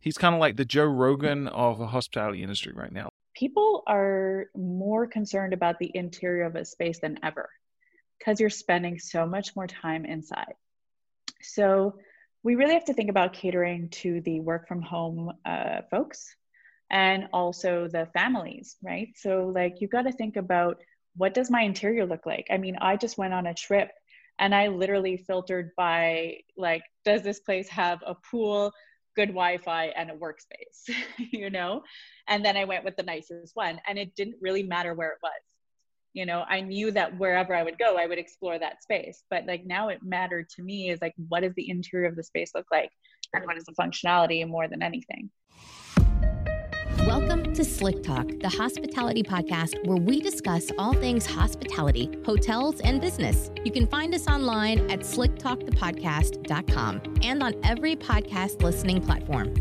He's kind of like the Joe Rogan of the hospitality industry right now. People are more concerned about the interior of a space than ever because you're spending so much more time inside. So we really have to think about catering to the work from home uh, folks and also the families, right? So like you've got to think about what does my interior look like? I mean, I just went on a trip and I literally filtered by like, does this place have a pool, good Wi-Fi, and a workspace? you know, and then I went with the nicest one, and it didn't really matter where it was. You know, I knew that wherever I would go, I would explore that space. But like now, it mattered to me is like, what does the interior of the space look like, and what is the functionality more than anything. Welcome to Slick Talk, the hospitality podcast where we discuss all things hospitality, hotels, and business. You can find us online at slicktalkthepodcast.com and on every podcast listening platform.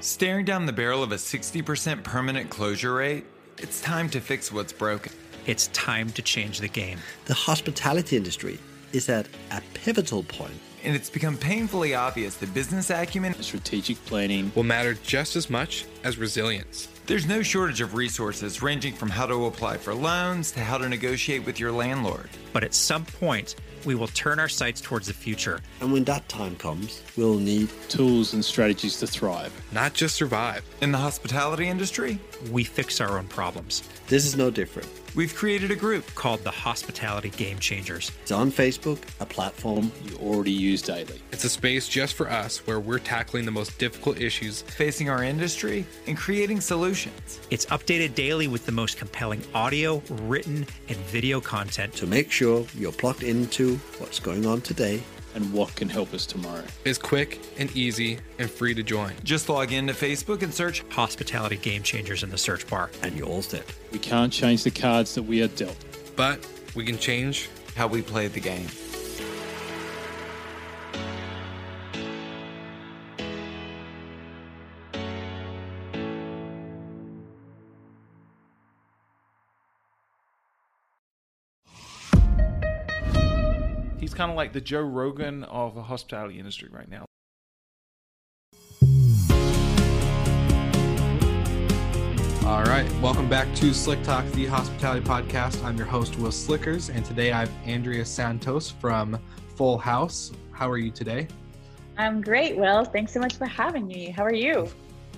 Staring down the barrel of a 60% permanent closure rate, it's time to fix what's broken. It's time to change the game. The hospitality industry is at a pivotal point. And it's become painfully obvious that business acumen and strategic planning will matter just as much as resilience. There's no shortage of resources ranging from how to apply for loans to how to negotiate with your landlord. But at some point, we will turn our sights towards the future. And when that time comes, we'll need tools and strategies to thrive, not just survive. In the hospitality industry, we fix our own problems. This is no different. We've created a group called the Hospitality Game Changers. It's on Facebook, a platform you already use daily. It's a space just for us where we're tackling the most difficult issues facing our industry and creating solutions. It's updated daily with the most compelling audio, written, and video content to make sure you're plugged into what's going on today and what can help us tomorrow. It's quick and easy and free to join. Just log into Facebook and search Hospitality Game Changers in the search bar, and you'll all it. We can't change the cards that we are dealt, but we can change how we play the game. Kind of like the Joe Rogan of the hospitality industry right now. All right, welcome back to Slick Talk, the hospitality podcast. I'm your host, Will Slickers, and today I have Andrea Santos from Fullhaus. How are you today? I'm great, Will. Thanks so much for having me. How are you?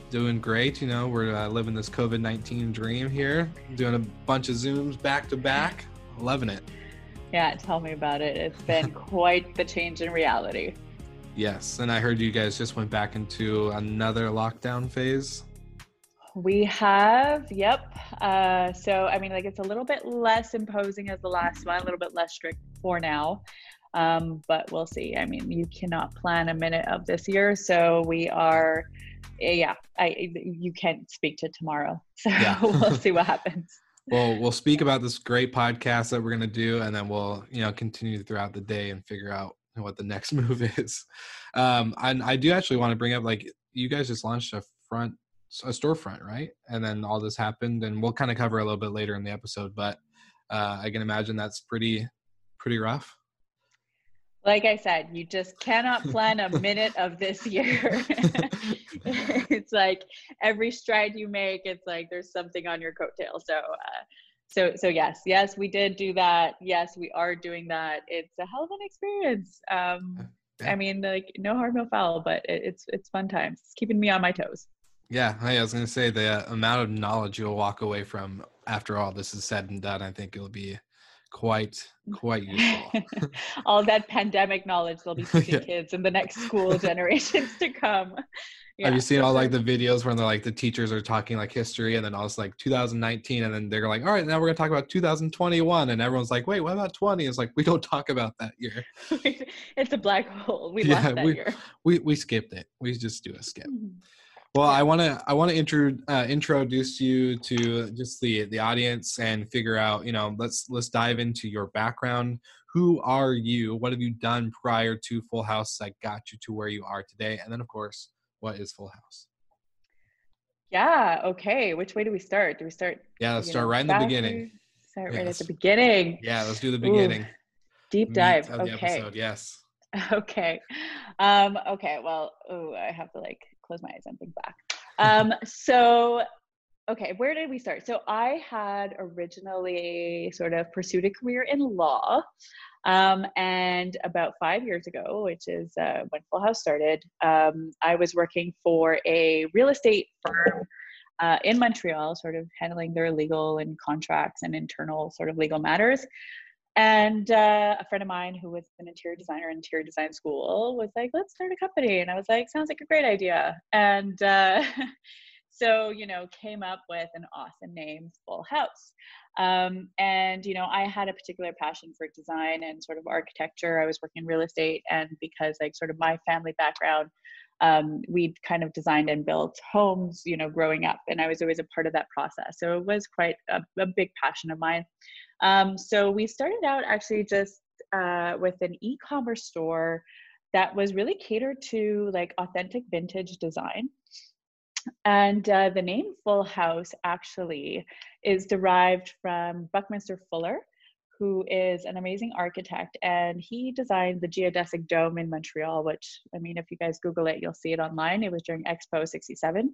Doing great. You know, we're uh, living this COVID 19 dream here, doing a bunch of Zooms back to back. Loving it. Yeah, tell me about it. It's been quite the change in reality. Yes, and I heard you guys just went back into another lockdown phase. We have, yep. Uh, so, I mean, like it's a little bit less imposing as the last one, a little bit less strict for now. Um, but we'll see. I mean, you cannot plan a minute of this year, so we are, yeah. I you can't speak to tomorrow, so yeah. we'll see what happens well we'll speak about this great podcast that we're going to do and then we'll you know continue throughout the day and figure out what the next move is. Um and i do actually want to bring up like you guys just launched a front a storefront right? And then all this happened and we'll kind of cover a little bit later in the episode but uh i can imagine that's pretty pretty rough like I said, you just cannot plan a minute of this year. it's like every stride you make, it's like there's something on your coattail. So, uh, so, so yes, yes, we did do that. Yes, we are doing that. It's a hell of an experience. Um, I mean, like no harm, no foul, but it, it's it's fun times. It's keeping me on my toes. Yeah, I was gonna say the amount of knowledge you'll walk away from after all this is said and done. I think it'll be quite quite useful. All that pandemic knowledge they'll be teaching yeah. kids in the next school generations to come. Yeah, Have you seen all like the videos where they're like the teachers are talking like history and then also like 2019 and then they're like, all right, now we're gonna talk about 2021 and everyone's like, wait, what about 20? It's like we don't talk about that year. it's a black hole. We yeah, lost that we, year. We we skipped it. We just do a skip. Mm-hmm. Well, I want to I want to intro, uh, introduce you to just the the audience and figure out, you know, let's let's dive into your background. Who are you? What have you done prior to Fullhaus that got you to where you are today? And then, of course, what is Fullhaus? Yeah. Okay. Which way do we start? Do we start? Yeah, let's start know, right in the beginning. start right at the beginning. Yeah, let's do the Ooh, beginning. Deep dive. of the Okay. episode, Yes. Okay. Um, okay. Well, oh, I have to like close my eyes and think back. Um, so, okay, where did we start? So, I had originally sort of pursued a career in law. Um, and about five years ago, which is uh, when Fullhaus started, um, I was working for a real estate firm uh, in Montreal, sort of handling their legal and contracts and internal sort of legal matters. And uh, a friend of mine who was an interior designer in interior design school was like, let's start a company. And I was like, sounds like a great idea. And uh, so, you know, came up with an awesome name, Fullhaus. Um, and, you know, I had a particular passion for design and sort of architecture. I was working in real estate. And because, like, sort of my family background, um, we'd kind of designed and built homes, you know, growing up. And I was always a part of that process. So it was quite a, a big passion of mine. Um, so we started out actually just uh, with an e-commerce store that was really catered to like authentic vintage design. And uh, the name Fullhaus actually is derived from Buckminster Fuller, who is an amazing architect. And he designed the geodesic dome in Montreal, which, I mean, if you guys Google it, you'll see it online. It was during Expo 67.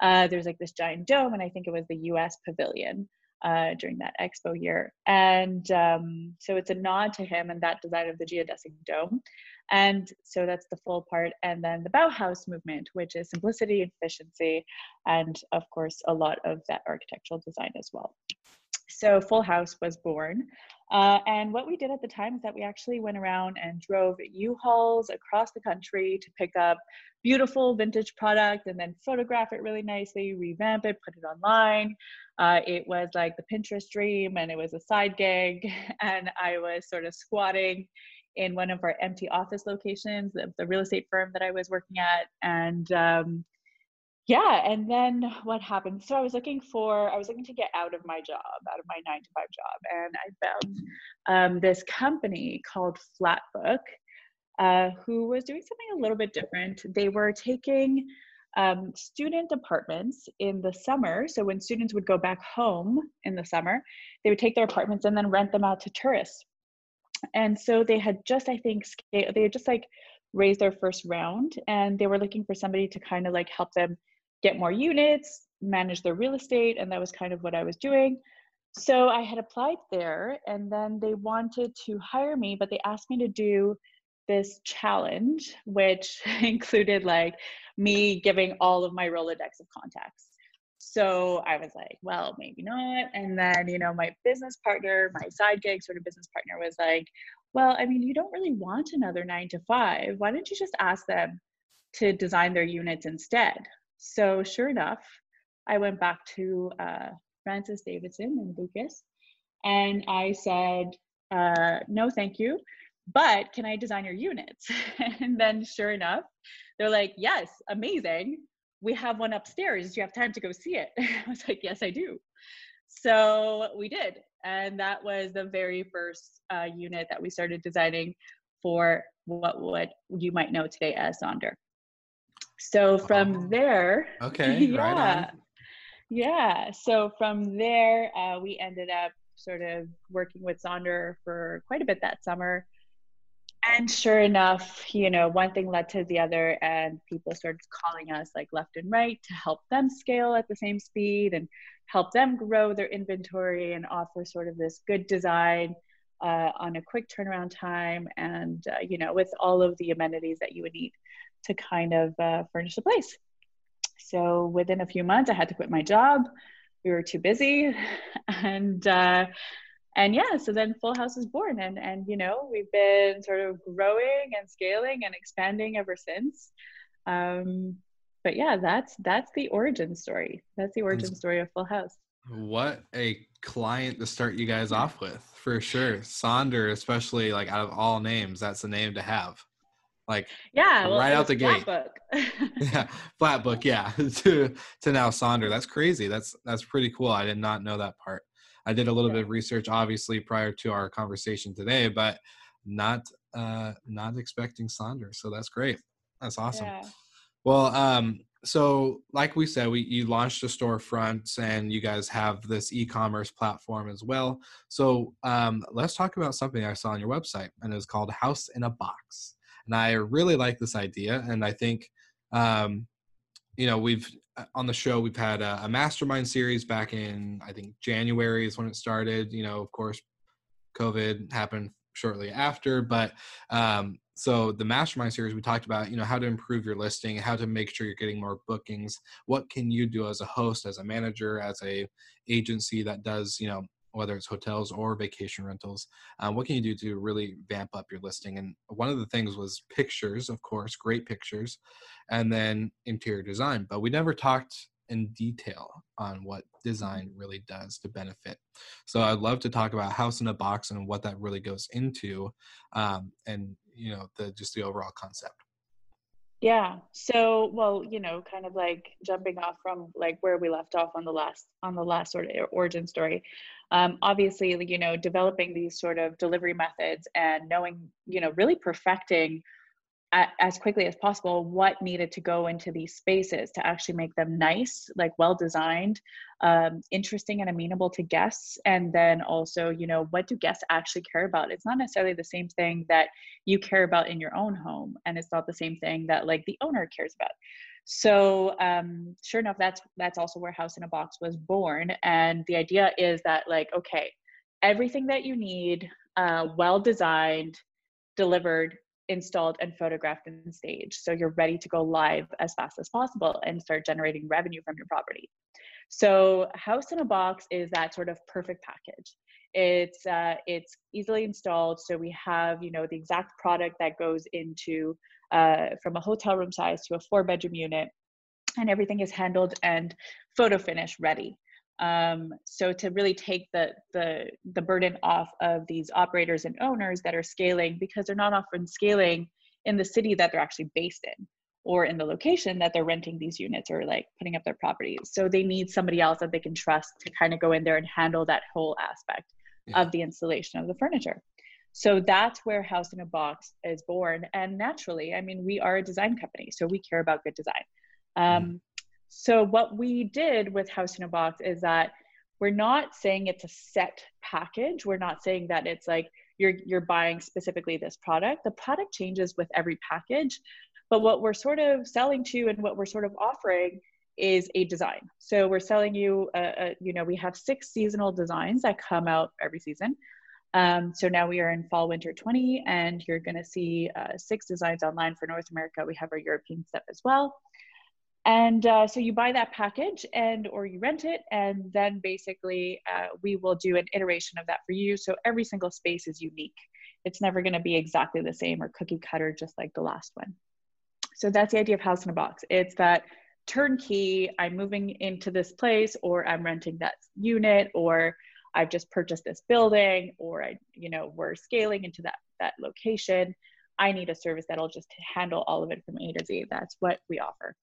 Uh, there's like this giant dome, and I think it was the US Pavilion uh, during that expo year. And um, so it's a nod to him and that design of the geodesic dome. And so that's the full part. And then the Bauhaus movement, which is simplicity, efficiency, and of course, a lot of that architectural design as well. So Fullhaus was born. Uh, and what we did at the time is that we actually went around and drove U-Hauls across the country to pick up beautiful vintage product and then photograph it really nicely, revamp it, put it online. Uh, it was like the Pinterest dream and it was a side gig. And I was sort of squatting in one of our empty office locations, the, the real estate firm that I was working at. And um, yeah, and then what happened? So I was looking for, I was looking to get out of my job, out of my nine to five job. And I found um, this company called Flatbook, uh, who was doing something a little bit different. They were taking um, student apartments in the summer. So when students would go back home in the summer, they would take their apartments and then rent them out to tourists. And so they had just, I think, they had just like raised their first round and they were looking for somebody to kind of like help them get more units, manage their real estate. And that was kind of what I was doing. So I had applied there and then they wanted to hire me, but they asked me to do this challenge, which included like me giving all of my Rolodex of contacts. So I was like, well, maybe not. And then, you know, my business partner, my side gig sort of business partner was like, well, I mean, you don't really want another nine to five. Why don't you just ask them to design their units instead? So sure enough, I went back to uh, Francis Davidson and Lucas and I said, uh, no, thank you. But can I design your units? and then sure enough, they're like, yes, amazing. We have one upstairs. Do you have time to go see it? I was like, yes, I do. So we did. And that was the very first uh, unit that we started designing for what what you might know today as Sonder. So from Oh, there, Okay. yeah, Right on. yeah. So from there, uh, we ended up sort of working with Sonder for quite a bit that summer. And sure enough, you know, one thing led to the other, and people started calling us like left and right to help them scale at the same speed and help them grow their inventory and offer sort of this good design uh, on a quick turnaround time and, uh, you know, with all of the amenities that you would need to kind of uh, furnish a place. So within a few months, I had to quit my job. We were too busy, and uh, and yeah, so then Fullhaus was born, and and you know we've been sort of growing and scaling and expanding ever since. Um, but yeah, that's that's the origin story. That's the origin story of Fullhaus. What a client to start you guys off with, for sure. Sonder, especially like out of all names, that's the name to have. Like Yeah, well, Right out was the gate. Flatbook. yeah, Flatbook, yeah. to to now Sonder. That's crazy. That's that's pretty cool. I did not know that part. I did a little bit of research obviously prior to our conversation today, but not uh not expecting Sonder. So that's great. That's awesome. Yeah. Well, um so like we said, we you launched a storefront and you guys have this e-commerce platform as well. So um, let's talk about something I saw on your website, and it's called House in a Box. And I really like this idea, and I think um, you know we've uh, on the show we've had a, a mastermind series back in I think January is when it started. You know, of course, COVID happened shortly after, but um, so the mastermind series we talked about you know how to improve your listing how to make sure you're getting more bookings what can you do as a host as a manager as a agency that does you know whether it's hotels or vacation rentals um, what can you do to really vamp up your listing and one of the things was pictures of course great pictures and then interior design but we never talked in detail on what design really does to benefit. So I'd love to talk about House in a Box and what that really goes into, um, and you know the just the overall concept. Yeah. So, well, you know, kind of like jumping off from like where we left off on the last on the last sort of origin story. Um, obviously, you know, developing these sort of delivery methods and knowing, you know, really perfecting as quickly as possible what needed to go into these spaces to actually make them nice like well designed um, interesting and amenable to guests. And then also you know what do guests actually care about? It's not necessarily the same thing that you care about in your own home and it's not the same thing that like the owner cares about. So um, sure enough that's that's also where house in a box was born. And the idea is that like okay everything that you need uh, well designed delivered installed and photographed and staged. So you're ready to go live as fast as possible and start generating revenue from your property. So House in a Box is that sort of perfect package. It's uh, it's easily installed. So we have you know the exact product that goes into uh, from a hotel room size to a four bedroom unit, and everything is handled and photo finish ready. Um, so to really take the, the, the burden off of these operators and owners that are scaling because they're not often scaling in the city that they're actually based in or in the location that they're renting these units or like putting up their properties. So they need somebody else that they can trust to kind of go in there and handle that whole aspect yeah. of the installation of the furniture. So that's where House in a Box is born. And naturally, I mean, we are a design company, so we care about good design. Um, mm. So what we did with House in a Box is that we're not saying it's a set package. We're not saying that it's like you're you're buying specifically this product. The product changes with every package, but what we're sort of selling to and what we're sort of offering is a design. So we're selling you, a, a, you know, we have six seasonal designs that come out every season. Um, so now we are in fall winter 20, and you're going to see uh, six designs online for North America. We have our European stuff as well and uh, so you buy that package and or you rent it and then basically uh, we will do an iteration of that for you. So every single space is unique. It's never going to be exactly the same or cookie cutter just like the last one. So that's the idea of house in a box. It's that turnkey i'm moving into this place or i'm renting that unit or i've just purchased this building or i you know we're scaling into that that location. I need a service that'll just handle all of it from a to z. That's what we offer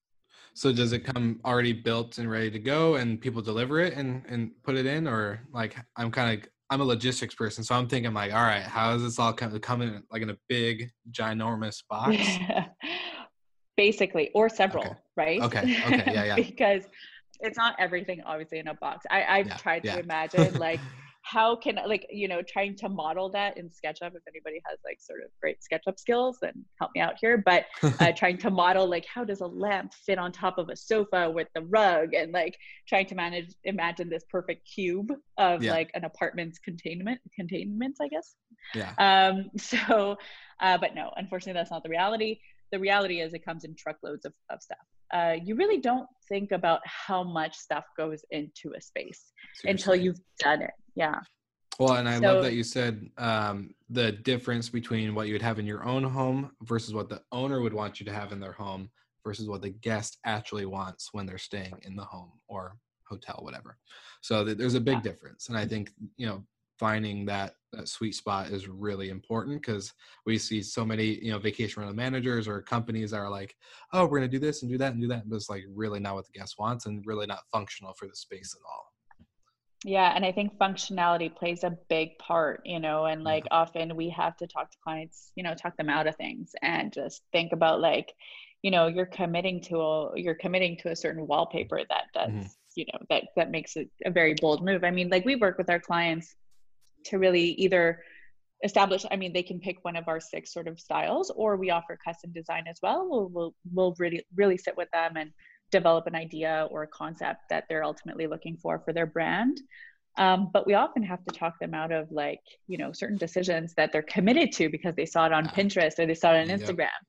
so does it come already built and ready to go and people deliver it and, and put it in or like I'm kind of I'm a logistics person, so I'm thinking like, all right, how is this all coming come in like in a big, ginormous box? Basically, or several, okay. right? Okay. Okay. Yeah. Yeah. because it's not everything obviously in a box. I, I've yeah, tried yeah. to imagine like how can like you know trying to model that in SketchUp if anybody has like sort of great SketchUp skills then help me out here but uh, trying to model like how does a lamp fit on top of a sofa with the rug and like trying to manage imagine this perfect cube of yeah. like an apartment's containment containments I guess yeah um so uh, but no unfortunately that's not the reality the reality is it comes in truckloads of, of stuff uh, you really don't think about how much stuff goes into a space Seriously. until you've done it. Yeah. Well, and I so, love that you said um, the difference between what you would have in your own home versus what the owner would want you to have in their home versus what the guest actually wants when they're staying in the home or hotel, whatever. So there's a big yeah. difference. And I think, you know, finding that, that sweet spot is really important because we see so many you know vacation rental managers or companies that are like oh we're going to do this and do that and do that but it's like really not what the guest wants and really not functional for the space at all yeah and i think functionality plays a big part you know and like yeah. often we have to talk to clients you know talk them out of things and just think about like you know you're committing to a you're committing to a certain wallpaper that does Mhm. you know that that makes it a very bold move i mean like we work with our clients to really either establish i mean they can pick one of our six sort of styles or we offer custom design as well we'll we'll, we'll really really sit with them and develop an idea or a concept that they're ultimately looking for for their brand um, but we often have to talk them out of like you know certain decisions that they're committed to because they saw it on pinterest or they saw it on Yep. instagram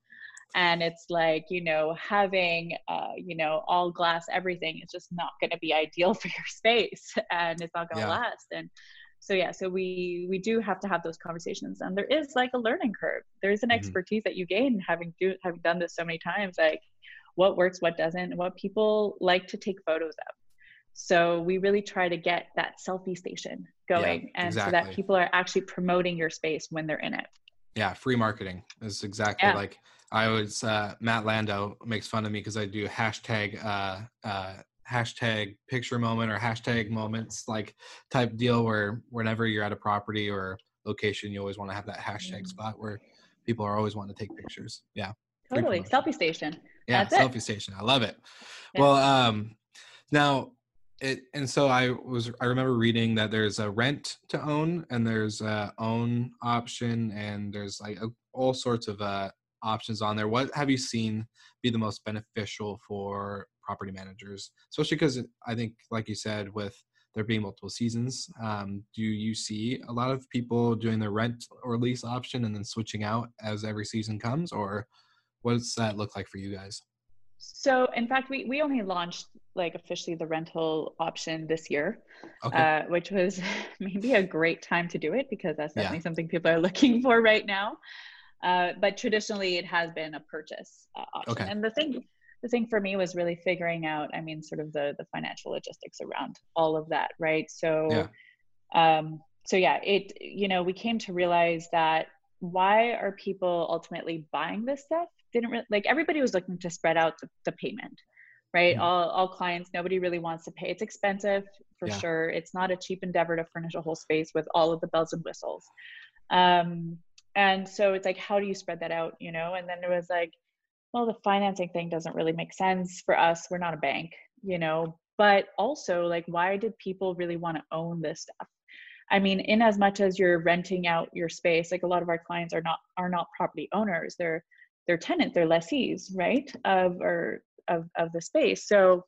and it's like you know having uh, you know all glass everything is just not going to be ideal for your space and it's not going to Yeah. last and so yeah so we we do have to have those conversations and there is like a learning curve there's an Mhm. expertise that you gain having do having done this so many times like what works what doesn't and what people like to take photos of. So we really try to get that selfie station going and so that people are actually promoting your space when they're in it. Yeah free marketing is exactly Yeah. like i always uh matt landau makes fun of me because i do hashtag uh uh hashtag picture moment or hashtag moments like type deal where whenever you're at a property or location you always want to have that hashtag Mhm. spot where people are always wanting to take pictures. Yeah totally selfie station yeah That's it. selfie station i love it Yeah. well um now it and so i was i remember reading that there's a rent to own and there's a own option and there's like a, all sorts of uh options on there what have you seen be the most beneficial for property managers especially because i think like you said with there being multiple seasons um, do you see a lot of people doing the rent or lease option and then switching out as every season comes or what does that look like for you guys So in fact, we, we only launched like officially the rental option this year, okay uh, which was maybe a great time to do it because that's Yeah. definitely something people are looking for right now. Uh, but traditionally, it has been a purchase uh, option. Okay. And the thing, the thing for me was really figuring out, I mean, sort of the the financial logistics around all of that, right? So, Yeah. um, so yeah, it you know we came to realize that why are people ultimately buying this stuff? Didn't really like everybody was looking to spread out the, the payment, right? Mhm. All all clients, nobody really wants to pay. It's expensive for Yeah. sure. It's not a cheap endeavor to furnish a whole space with all of the bells and whistles. Um, and so it's like, how do you spread that out? You know, and then it was like, well, the financing thing doesn't really make sense for us. We're not a bank, you know, but also like, why did people really want to own this stuff? I mean, in as much as you're renting out your space, like a lot of our clients are not are not property owners. They're they're tenants, they're lessees, right? Of or of of the space. So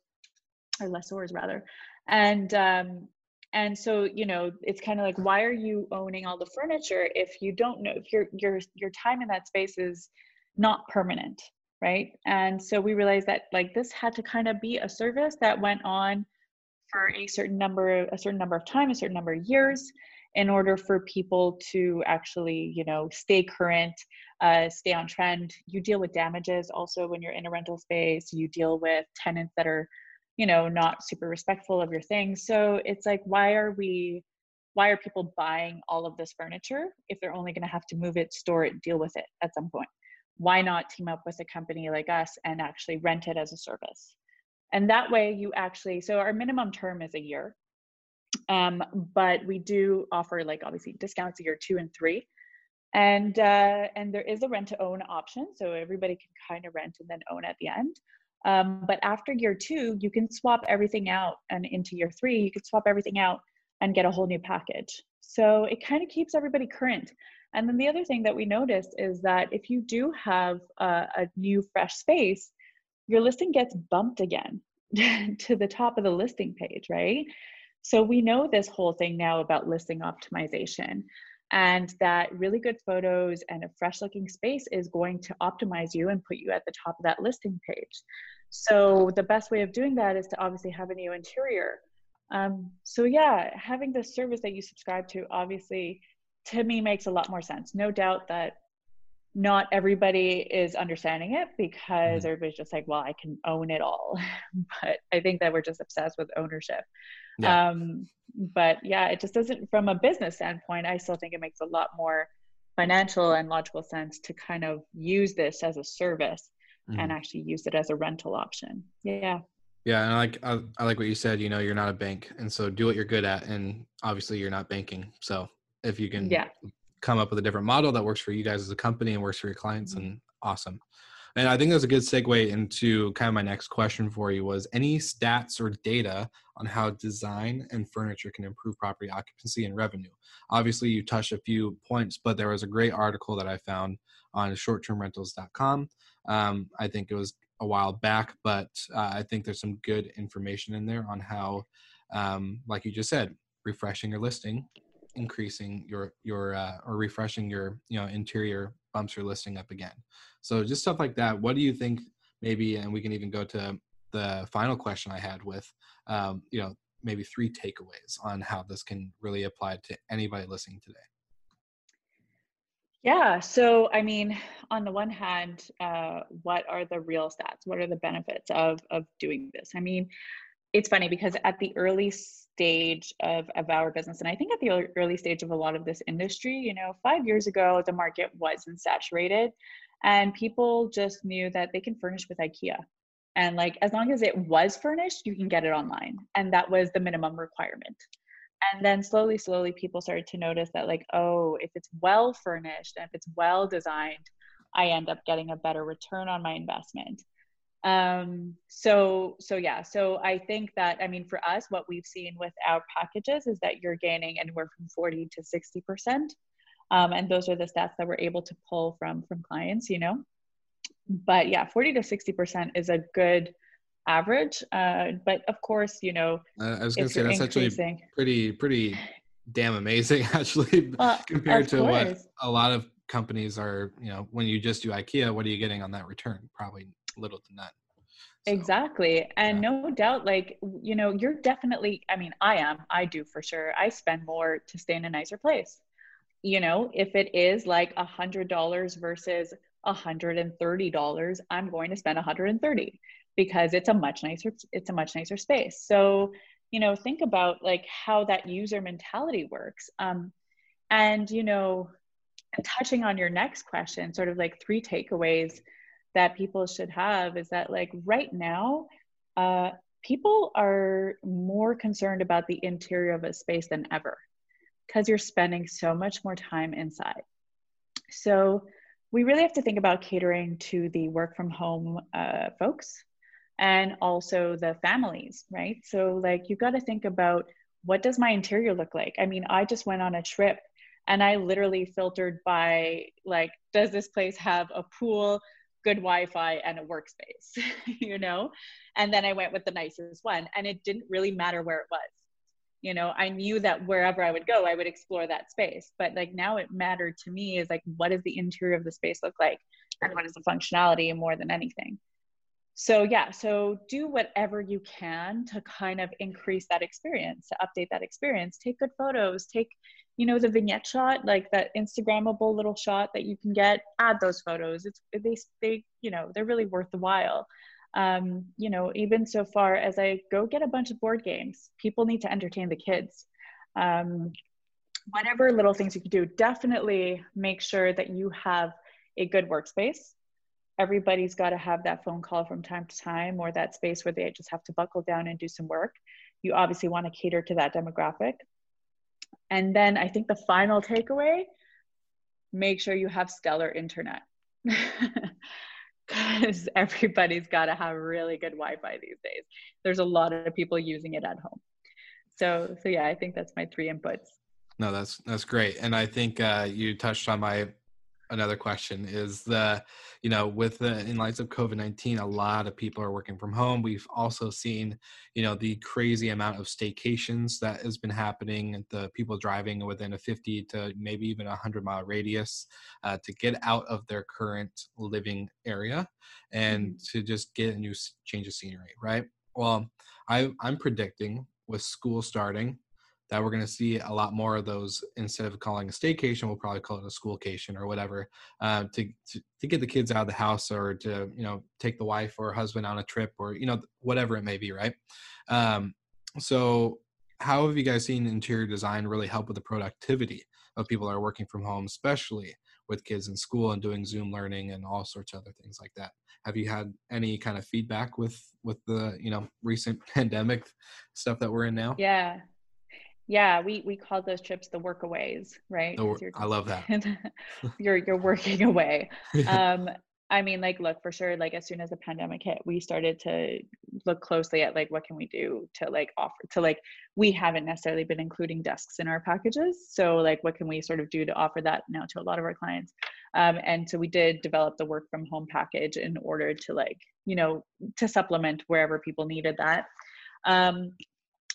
or lessors rather. And um and so you know it's kind of like why are you owning all the furniture if you don't know if your your your time in that space is not permanent right and so we realized that like this had to kind of be a service that went on for a certain number of a certain number of time a certain number of years in order for people to actually you know stay current uh, stay on trend. You deal with damages also when you're in a rental space. You deal with tenants that are you know not super respectful of your things so it's like why are we why are people buying all of this furniture if they're only going to have to move it store it deal with it at some point? Why not team up with a company like us and actually rent it as a service? And that way you actually so our minimum term is a year um, but we do offer like obviously discounts year two and three. And uh, and there is a rent to own option so everybody can kind of rent and then own at the end. Um, but after year two you can swap everything out and into year three you can swap everything out and get a whole new package. So it kind of keeps everybody current. And then the other thing that we noticed is that if you do have a, a new fresh space your listing gets bumped again to the top of the listing page right so we know this whole thing now about listing optimization and that really good photos and a fresh looking space is going to optimize you and put you at the top of that listing page. So the best way of doing that is to obviously have a new interior. Um, so yeah, having the service that you subscribe to obviously to me makes a lot more sense. No doubt that not everybody is understanding it because Mhm. everybody's just like, well, I can own it all. but I think that we're just obsessed with ownership. Yeah. Um, but yeah, it just doesn't, from a business standpoint, I still think it makes a lot more financial and logical sense to kind of use this as a service Mhm. and actually use it as a rental option. Yeah. Yeah, and I like I, I like what you said. You know, you're not a bank, and so do what you're good at. And obviously, you're not banking. So if you can Yeah. Come up with a different model that works for you guys as a company and works for your clients, Mhm. and awesome. And I think that's a good segue into kind of my next question for you was any stats or data on how design and furniture can improve property occupancy and revenue. Obviously, you touched a few points, but there was a great article that I found on shorttermrentals.com. Um, I think it was a while back, but uh, I think there's some good information in there on how, um, like you just said, refreshing your listing, increasing your your uh, or refreshing your you know interior bumps your listing up again. So just stuff like that. What do you think? Maybe, and we can even go to the final question I had with, um, you know, maybe three takeaways on how this can really apply to anybody listening today. Yeah. So, I mean, on the one hand, uh, what are the real stats? What are the benefits of of doing this? I mean, it's funny because at the early stage of, of our business, and I think at the early stage of a lot of this industry, you know, five years ago, the market wasn't saturated and people just knew that they can furnish with IKEA. And like, as long as it was furnished, you can get it online. And that was the minimum requirement and then slowly slowly people started to notice that like oh if it's well furnished and if it's well designed i end up getting a better return on my investment um so so yeah so i think that i mean for us what we've seen with our packages is that you're gaining anywhere from 40 to 60 percent um, and those are the stats that we're able to pull from from clients you know but yeah 40 to 60 percent is a good average. Uh, but of course, you know, uh, I was going to say that's actually pretty pretty damn amazing actually uh, compared to course. what a lot of companies are. You know, when you just do IKEA, what are you getting on that return? Probably little to none. So, exactly. And yeah. no doubt, like, you know, you're definitely, I mean, I am, I do for sure. I spend more to stay in a nicer place. You know, if it is like a hundred dollars versus a hundred and thirty dollars, I'm going to spend a hundred and thirty because it's a much nicer it's a much nicer space so you know think about like how that user mentality works um, and you know touching on your next question sort of like three takeaways that people should have is that like right now uh, people are more concerned about the interior of a space than ever because you're spending so much more time inside so we really have to think about catering to the work from home uh, folks and also the families, right? So like you got to think about what does my interior look like? I mean, I just went on a trip and I literally filtered by like does this place have a pool, good Wi-Fi and a workspace, you know? And then I went with the nicest one and it didn't really matter where it was. You know, I knew that wherever I would go, I would explore that space. But like now it mattered to me is like what does the interior of the space look like and what is the functionality more than anything so yeah so do whatever you can to kind of increase that experience to update that experience take good photos take you know the vignette shot like that instagrammable little shot that you can get add those photos it's they they you know they're really worth the while um, you know even so far as i go get a bunch of board games people need to entertain the kids um, whatever little things you can do definitely make sure that you have a good workspace everybody's got to have that phone call from time to time or that space where they just have to buckle down and do some work. You obviously want to cater to that demographic. And then I think the final takeaway make sure you have stellar internet. Because everybody's got to have really good Wi Fi these days. There's a lot of people using it at home. So, so yeah, I think that's my three inputs. No, that's that's great, and I think uh, you touched on my another question is the you know with the in light of covid-19 a lot of people are working from home we've also seen you know the crazy amount of staycations that has been happening the people driving within a 50 to maybe even a 100 mile radius uh, to get out of their current living area and mm-hmm. to just get a new change of scenery right well I, i'm predicting with school starting that we're going to see a lot more of those instead of calling a staycation we'll probably call it a schoolcation or whatever uh, to, to, to get the kids out of the house or to you know take the wife or husband on a trip or you know whatever it may be right? Um, so how have you guys seen interior design really help with the productivity of people that are working from home especially with kids in school and doing zoom learning and all sorts of other things like that? Have you had any kind of feedback with with the you know recent pandemic stuff that we're in now? Yeah yeah, we we call those trips the workaways, right? The, I love that. you're you're working away. Um, I mean, like, look, for sure, like, as soon as the pandemic hit, we started to look closely at, like, what can we do to, like, offer to, like, we haven't necessarily been including desks in our packages. So, like, what can we sort of do to offer that now to a lot of our clients? Um, and so we did develop the work from home package in order to, like, you know, to supplement wherever people needed that. Um,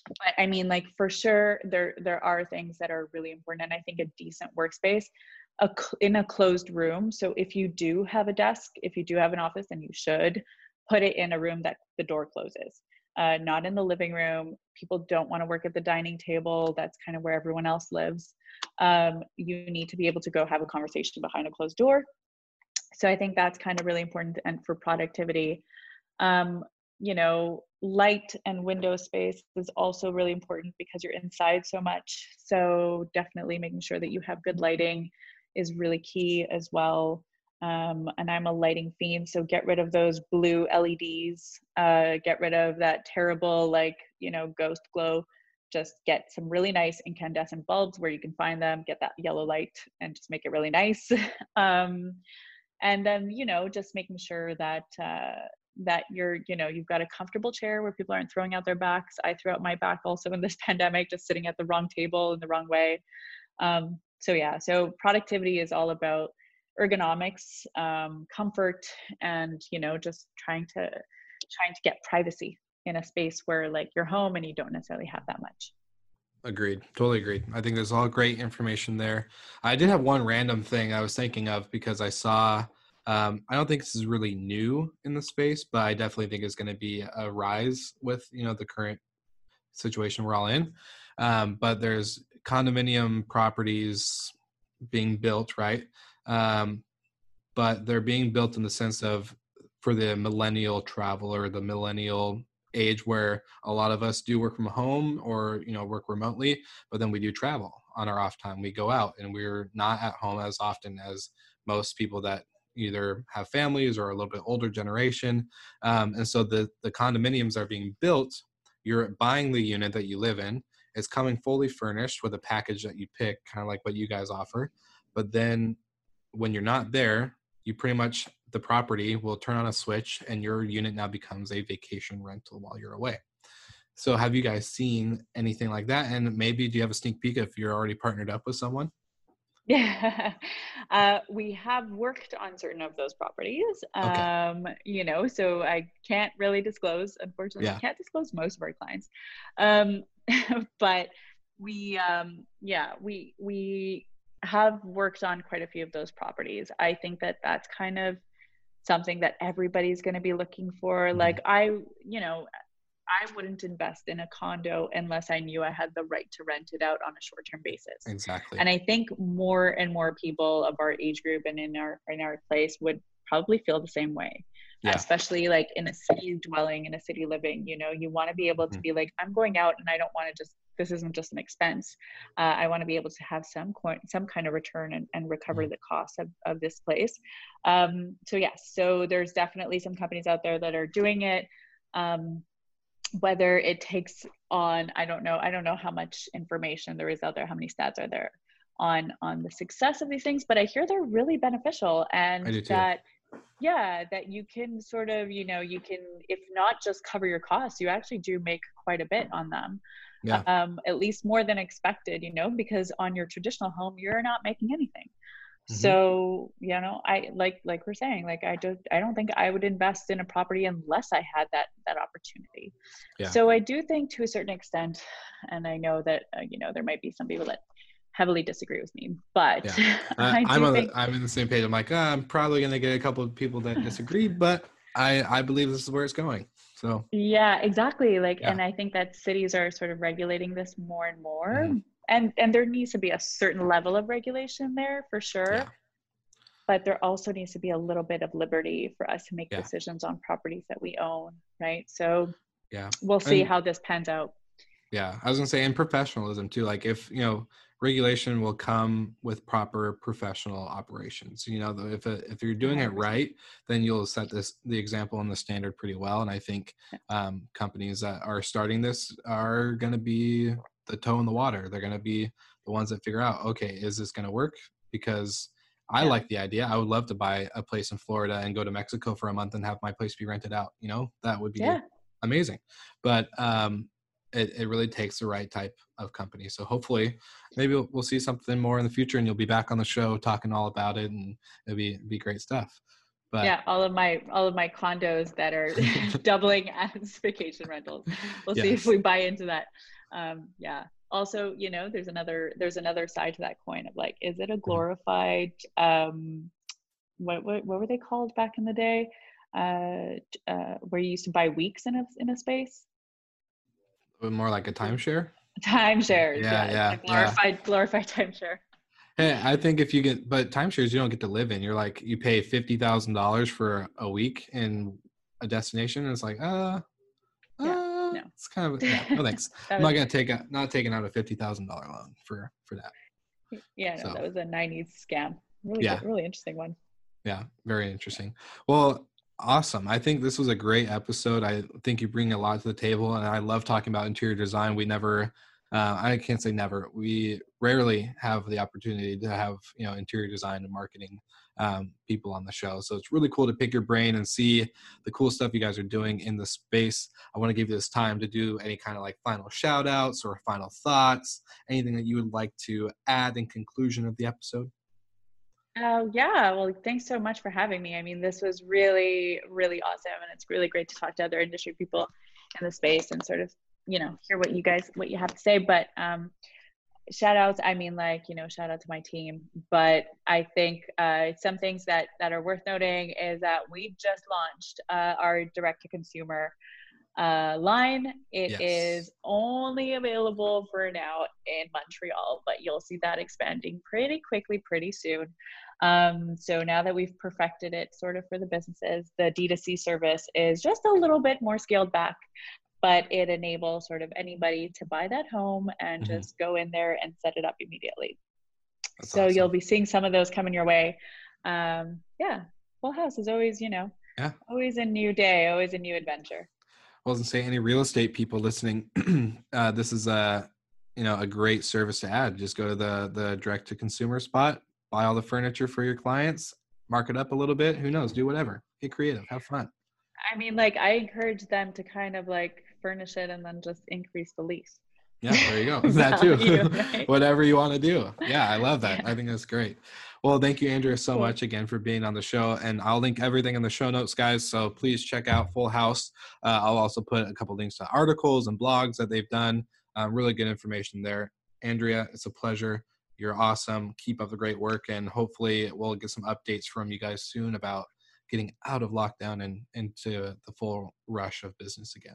but I mean, like for sure, there there are things that are really important, and I think a decent workspace a, in a closed room. So if you do have a desk, if you do have an office, then you should put it in a room that the door closes. Uh, not in the living room. People don't want to work at the dining table. That's kind of where everyone else lives. Um, you need to be able to go have a conversation behind a closed door. So I think that's kind of really important and for productivity. Um, you know, light and window space is also really important because you're inside so much. So definitely making sure that you have good lighting is really key as well. Um, and I'm a lighting fiend, so get rid of those blue LEDs. Uh, get rid of that terrible, like you know, ghost glow. Just get some really nice incandescent bulbs where you can find them. Get that yellow light and just make it really nice. um, and then you know, just making sure that uh, that you're you know you've got a comfortable chair where people aren't throwing out their backs. I threw out my back also in this pandemic, just sitting at the wrong table in the wrong way. Um, so yeah so productivity is all about ergonomics um, comfort and you know just trying to trying to get privacy in a space where like you're home and you don't necessarily have that much agreed totally agreed i think there's all great information there i did have one random thing i was thinking of because i saw um, i don't think this is really new in the space but i definitely think it's going to be a rise with you know the current situation we're all in um, but there's condominium properties being built, right? Um, but they're being built in the sense of for the millennial traveler, the millennial age where a lot of us do work from home or you know work remotely but then we do travel on our off time we go out and we're not at home as often as most people that either have families or a little bit older generation um, and so the the condominiums are being built you're buying the unit that you live in it's coming fully furnished with a package that you pick, kind of like what you guys offer. But then when you're not there, you pretty much the property will turn on a switch and your unit now becomes a vacation rental while you're away. So have you guys seen anything like that? And maybe do you have a sneak peek if you're already partnered up with someone? Yeah, uh, we have worked on certain of those properties. Okay. Um, you know, so I can't really disclose. Unfortunately, yeah. I can't disclose most of our clients. Um, but we, um, yeah, we we have worked on quite a few of those properties. I think that that's kind of something that everybody's going to be looking for. Mm-hmm. Like I, you know, I wouldn't invest in a condo unless I knew I had the right to rent it out on a short-term basis. Exactly. And I think more and more people of our age group and in our in our place would probably feel the same way. Yeah. Especially like in a city dwelling, in a city living, you know, you want to be able to mm. be like, I'm going out and I don't want to just this isn't just an expense. Uh, I want to be able to have some co- some kind of return and, and recover mm. the cost of, of this place. Um, so yes, so there's definitely some companies out there that are doing it. Um, whether it takes on i don't know i don't know how much information there is out there how many stats are there on on the success of these things but i hear they're really beneficial and that yeah that you can sort of you know you can if not just cover your costs you actually do make quite a bit on them. Yeah. um, at least more than expected you know because on your traditional home you're not making anything Mm-hmm. So, you know, I like like we're saying, like I don't I don't think I would invest in a property unless I had that that opportunity. Yeah. So I do think to a certain extent, and I know that uh, you know there might be some people that heavily disagree with me, but yeah. uh, I'm on think, the, I'm in the same page. I'm like, oh, I'm probably gonna get a couple of people that disagree, but I I believe this is where it's going. So yeah, exactly. Like, yeah. and I think that cities are sort of regulating this more and more. Mm and and there needs to be a certain level of regulation there for sure. Yeah. but there also needs to be a little bit of liberty for us to make yeah. decisions on properties that we own right? So yeah. we'll see and, how this pans out. Yeah i was gonna say and professionalism too like if you know regulation will come with proper professional operations you know if if you're doing it right then you'll set this the example and the standard pretty well and i think um, companies that are starting this are going to be the toe in the water. They're going to be the ones that figure out, okay, is this going to work? Because I Yeah. like the idea. I would love to buy a place in Florida and go to Mexico for a month and have my place be rented out. You know, that would be Yeah. amazing. But um, it, it really takes the right type of company. So hopefully, maybe we'll, we'll see something more in the future, and you'll be back on the show talking all about it, and it'll be be great stuff. But yeah, all of my all of my condos that are doubling as vacation rentals. We'll see if we buy into that. Um, yeah. Also, you know, there's another there's another side to that coin of like, is it a glorified um, what what what were they called back in the day? Uh, uh, where you used to buy weeks in a in a space. more like a timeshare. Timeshares. Yeah, it's yeah, a glorified glorified timeshare. Hey, I think if you get, but timeshares you don't get to live in. You're like you pay fifty thousand dollars for a week in a destination. And it's like, uh, no. it's kind of yeah. No thanks. I'm not gonna take a not taking out a fifty thousand dollar loan for for that. yeah, no, so. that was a '90s scam. Really, Yeah. really interesting one. Yeah, very interesting. Well, awesome. I think this was a great episode. I think you bring a lot to the table, and I love talking about interior design. We never, uh, I can't say never. We rarely have the opportunity to have you know interior design and marketing um, people on the show. So it's really cool to pick your brain and see the cool stuff you guys are doing in the space. I want to give you this time to do any kind of like final shout outs or final thoughts, anything that you would like to add in conclusion of the episode. Oh, yeah. Well, thanks so much for having me. I mean, this was really, really awesome. And it's really great to talk to other industry people in the space and sort of, you know, hear what you guys, what you have to say. But um, shout outs, I mean, like, you know, shout out to my team. But I think uh, some things that, that are worth noting is that we just launched uh, our direct to consumer uh, line. It Yes. is only available for now in Montreal, but you'll see that expanding pretty quickly, pretty soon. Um, so now that we've perfected it sort of for the businesses, the D2C service is just a little bit more scaled back, but it enables sort of anybody to buy that home and Mhm. just go in there and set it up immediately. That's so you'll be seeing some of those coming your way. Um, yeah, Fullhaus is always, you know, Yeah. always a new day, always a new adventure. I wasn't say any real estate people listening uh, this is a you know a great service to add just go to the the direct to consumer spot buy all the furniture for your clients mark it up a little bit who knows do whatever get creative have fun I mean, like, I encourage them to kind of like furnish it and then just increase the lease. yeah there you go. That too. Right? whatever you want to do. Yeah i love that. I think that's great. Well thank you andrea so Cool. much again for being on the show and i'll link everything in the show notes guys so please check out Fullhaus. Uh, i'll also put a couple links to articles and blogs that they've done. Uh, really good information there. Andrea it's a pleasure. You're awesome. Keep up the great work and hopefully we'll get some updates from you guys soon about getting out of lockdown and into the full rush of business again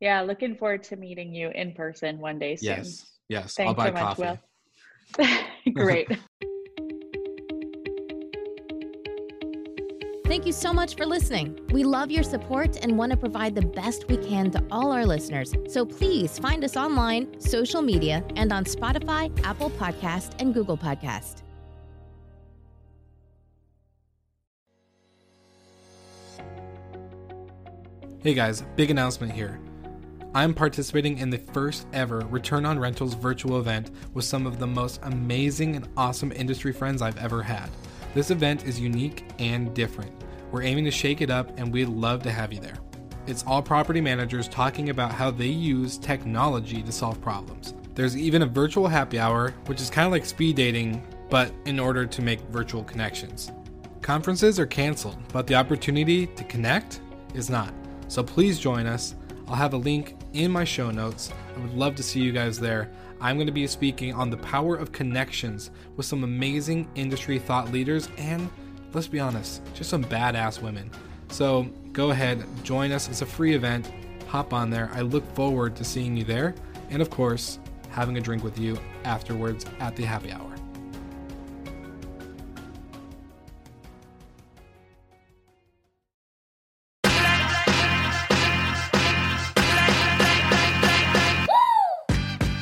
Yeah, looking forward to meeting you in person one day soon. yes yes i'll buy so much, coffee Will. Great. Thank you so much for listening. We love your support and want to provide the best we can to all our listeners. So please find us online, social media, and on Spotify, Apple Podcast, and Google Podcast. Hey guys, big announcement here. I'm participating in the first ever Return on Rentals virtual event with some of the most amazing and awesome industry friends I've ever had. This event is unique and different. We're aiming to shake it up and we'd love to have you there. It's all property managers talking about how they use technology to solve problems. There's even a virtual happy hour, which is kind of like speed dating, but in order to make virtual connections. Conferences are canceled, but the opportunity to connect is not. So please join us. I'll have a link in my show notes. I would love to see you guys there. I'm going to be speaking on the power of connections with some amazing industry thought leaders and, let's be honest, just some badass women. So go ahead, join us. It's a free event. Hop on there. I look forward to seeing you there. And of course, having a drink with you afterwards at the happy hour.